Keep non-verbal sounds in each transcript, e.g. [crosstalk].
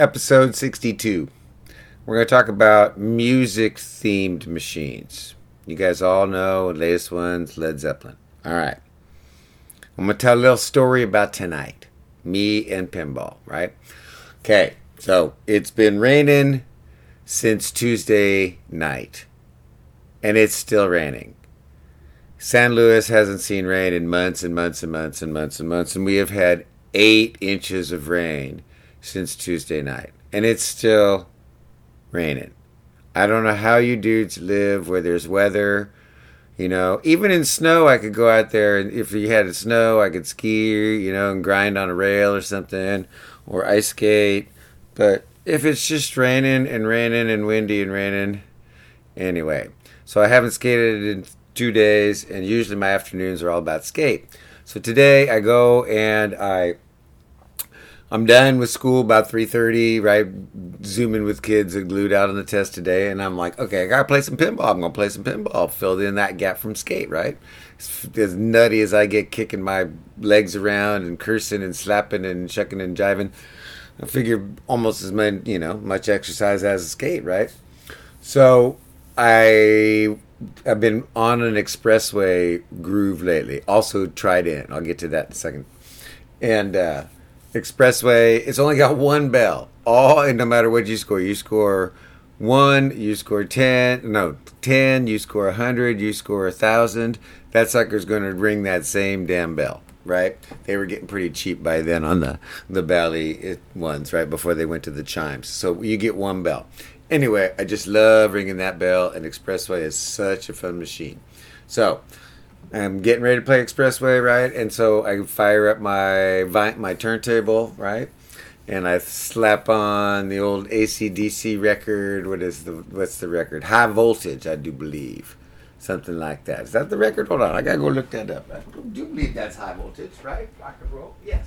episode 62. We're going to talk about music themed machines. You guys all know the latest one's Led Zeppelin. All right. I'm going to tell a little story about tonight. Me and pinball, right? Okay. So it's been raining since Tuesday night, and it's still raining. San Luis hasn't seen rain in months and months and months and months and months, and we have had eight inches of rain since Tuesday night, and it's still raining. I don't know how you dudes live where there's weather. You know, even in snow, I could go out there and if you had snow, I could ski, you know, and grind on a rail or something, or ice skate. But if it's just raining and raining and windy and raining, anyway. So I haven't skated in two days, and usually my afternoons are all about skate. So today I go and I I'm done with school about 3:30, right? Zooming with kids and glued out on the test today, and I'm like, okay, I gotta play some pinball. I'm gonna play some pinball. Filled in that gap from skate, right? As nutty as I get, kicking my legs around and cursing and slapping and shucking and jiving. I figure almost as much, you know, much exercise as a skate, right? So I I've been on an expressway groove lately. Also Trident. I'll get to that in a second. And uh, expressway, it's only got one bell. All and no matter what you score, you score one, you score ten, no ten, you score a hundred, you score a thousand. That sucker's going to ring that same damn bell, right? They were getting pretty cheap by then on the the Bally eh, ones, right before they went to the chimes. So you get one bell. Anyway, I just love ringing that bell, and Expressway is such a fun machine. So I'm getting ready to play Expressway, right? And so I fire up my my turntable, right? And I slap on the old ACDC record. What is the what's the record? High voltage, I do believe, something like that. Is that the record? Hold on, I gotta go look that up. I do believe that's high voltage, right? Rock and roll, yes.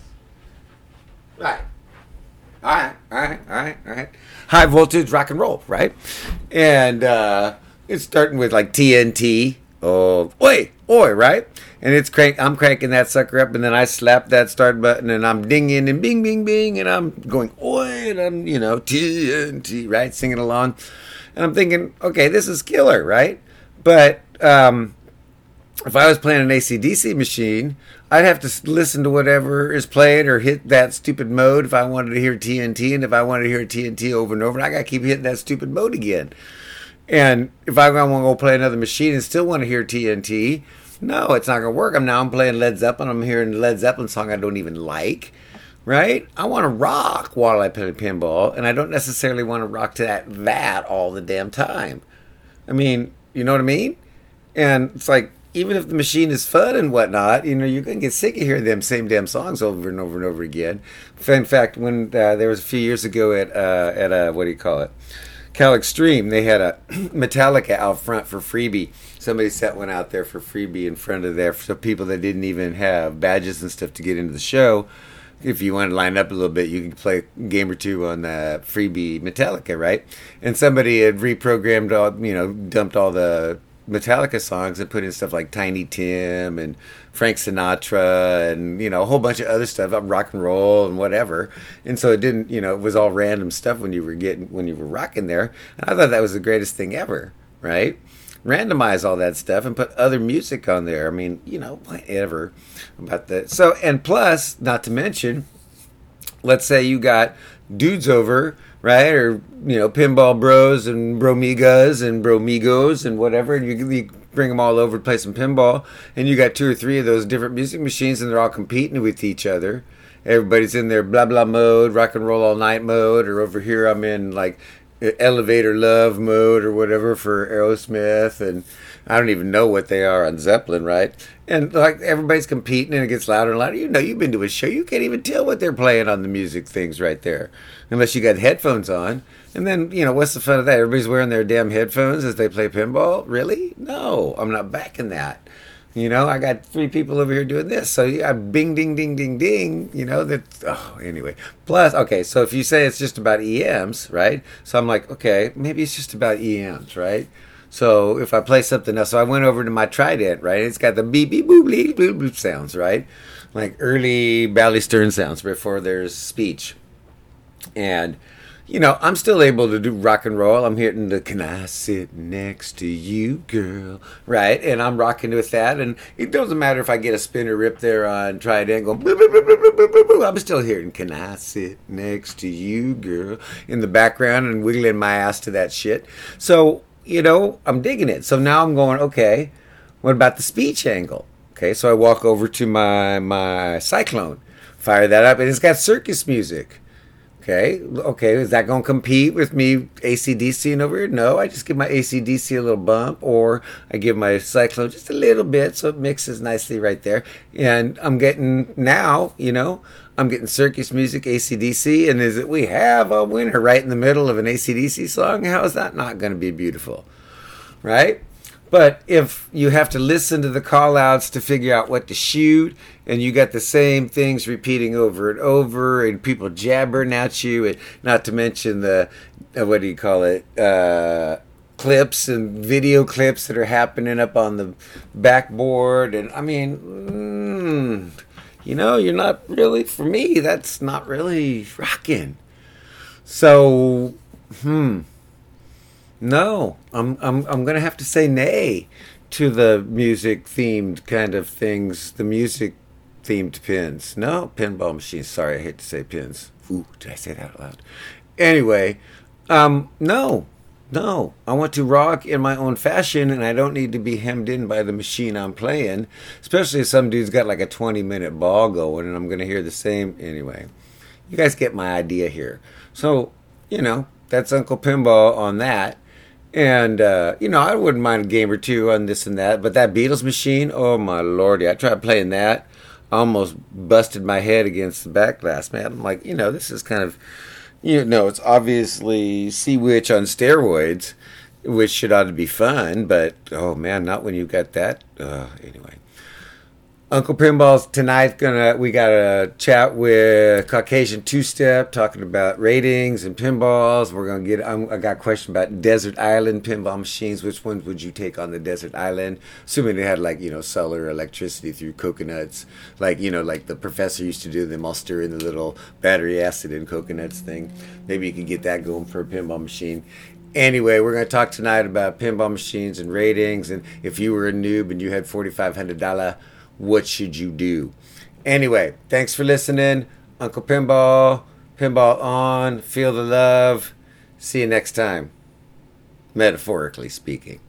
Right. All right, all right, all right, all right. High voltage rock and roll, right? And uh, it's starting with like TNT. Oh, oi, oi, right? And it's crank. I'm cranking that sucker up, and then I slap that start button, and I'm dinging and bing, bing, bing, and I'm going oi, and I'm you know TNT, right, singing along, and I'm thinking, okay, this is killer, right? But um, if I was playing an ACDC machine, I'd have to listen to whatever is played or hit that stupid mode if I wanted to hear TNT. And if I wanted to hear TNT over and over, I got to keep hitting that stupid mode again. And if I want to go play another machine and still want to hear TNT, no, it's not going to work. I'm now I'm playing Led Zeppelin. I'm hearing Led Zeppelin song I don't even like. Right? I want to rock while I play pinball, and I don't necessarily want to rock to that that all the damn time. I mean, you know what I mean? And it's like even if the machine is fun and whatnot, you know, you're going to get sick of hearing them same damn songs over and over and over again. In fact, when uh, there was a few years ago at uh, at a what do you call it, Cal Extreme, they had a [clears throat] Metallica out front for freebie. Somebody set one out there for freebie in front of there for people that didn't even have badges and stuff to get into the show. If you want to line up a little bit, you can play a game or two on the freebie Metallica, right? And somebody had reprogrammed all, you know, dumped all the Metallica songs and put in stuff like Tiny Tim and Frank Sinatra and you know a whole bunch of other stuff, uh, rock and roll and whatever. And so it didn't, you know, it was all random stuff when you were getting when you were rocking there. And I thought that was the greatest thing ever, right? Randomize all that stuff and put other music on there. I mean, you know, whatever about that. So and plus, not to mention, let's say you got dudes over right? Or you know, pinball bros and bromigas and bromigos and whatever, and you, you bring them all over to play some pinball, and you got two or three of those different music machines, and they're all competing with each other. Everybody's in their blah blah mode, rock and roll all night mode, or over here I'm in like elevator love mode or whatever for Aerosmith, and I don't even know what they are on Zeppelin, right? And like everybody's competing and it gets louder and louder. You know, you've been to a show, you can't even tell what they're playing on the music things right there, unless you got headphones on. And then, you know, what's the fun of that? Everybody's wearing their damn headphones as they play pinball? Really? No, I'm not backing that. You know, I got three people over here doing this. So yeah, bing, ding, ding, ding, ding. You know, that, oh, anyway. Plus, okay, so if you say it's just about EMs, right? So I'm like, okay, maybe it's just about EMs, right? So if I play something else, so I went over to my Trident, right? It's got the beep beep boop beep boop boop sounds, right? Like early Bally Stern sounds before there's speech. And you know, I'm still able to do rock and roll. I'm hitting the "Can I sit next to you, girl?" Right, and I'm rocking with that. And it doesn't matter if I get a spinner rip there on Trident going. Boo, boo, boo, boo, boo, boo, boo. I'm still hearing "Can I sit next to you, girl?" in the background and wiggling my ass to that shit. So you know, I'm digging it. So now I'm going. Okay, what about the speech angle? Okay, so I walk over to my my Cyclone, fire that up, and it's got circus music. Okay, okay, is that going to compete with me ACDC and over here? No, I just give my ACDC a little bump, or I give my Cyclone just a little bit so it mixes nicely right there. And I'm getting now, you know, I'm getting circus music, ACDC, and is it we have a winner right in the middle of an ACDC song? How is that not going to be beautiful? Right? But if you have to listen to the call outs to figure out what to shoot, and you got the same things repeating over and over, and people jabbering at you, and not to mention the, uh, what do you call it, uh, clips and video clips that are happening up on the backboard. And I mean, mm, you know, you're not really, for me, that's not really rocking. So, hmm. No, I'm I'm I'm gonna have to say nay to the music themed kind of things. The music themed pins. No, pinball machines. Sorry, I hate to say pins. Ooh, did I say that out loud? Anyway, um, no, no. I want to rock in my own fashion, and I don't need to be hemmed in by the machine I'm playing. Especially if some dude's got like a 20 minute ball going, and I'm gonna hear the same. Anyway, you guys get my idea here. So, you know, that's Uncle Pinball on that. And uh, you know, I wouldn't mind a game or two on this and that, but that Beatles machine, oh my lordy! I tried playing that, almost busted my head against the back glass, man. I'm like, you know, this is kind of, you know, it's obviously Sea Witch on steroids, which should ought to be fun, but oh man, not when you got that. Uh, anyway, Uncle Pinball's tonight gonna we got a chat with Caucasian Two Step talking about ratings and pinballs. We're gonna get I'm, I got a question about desert island pinball machines. Which ones would you take on the desert island? Assuming they had like you know solar electricity through coconuts, like you know like the professor used to do them all stir in the little battery acid in coconuts thing. Maybe you can get that going for a pinball machine. Anyway, we're going to talk tonight about pinball machines and ratings, and if you were a noob and you had forty five hundred dollar what should you do? Anyway, thanks for listening. Uncle Pinball, Pinball on, feel the love. See you next time. Metaphorically speaking.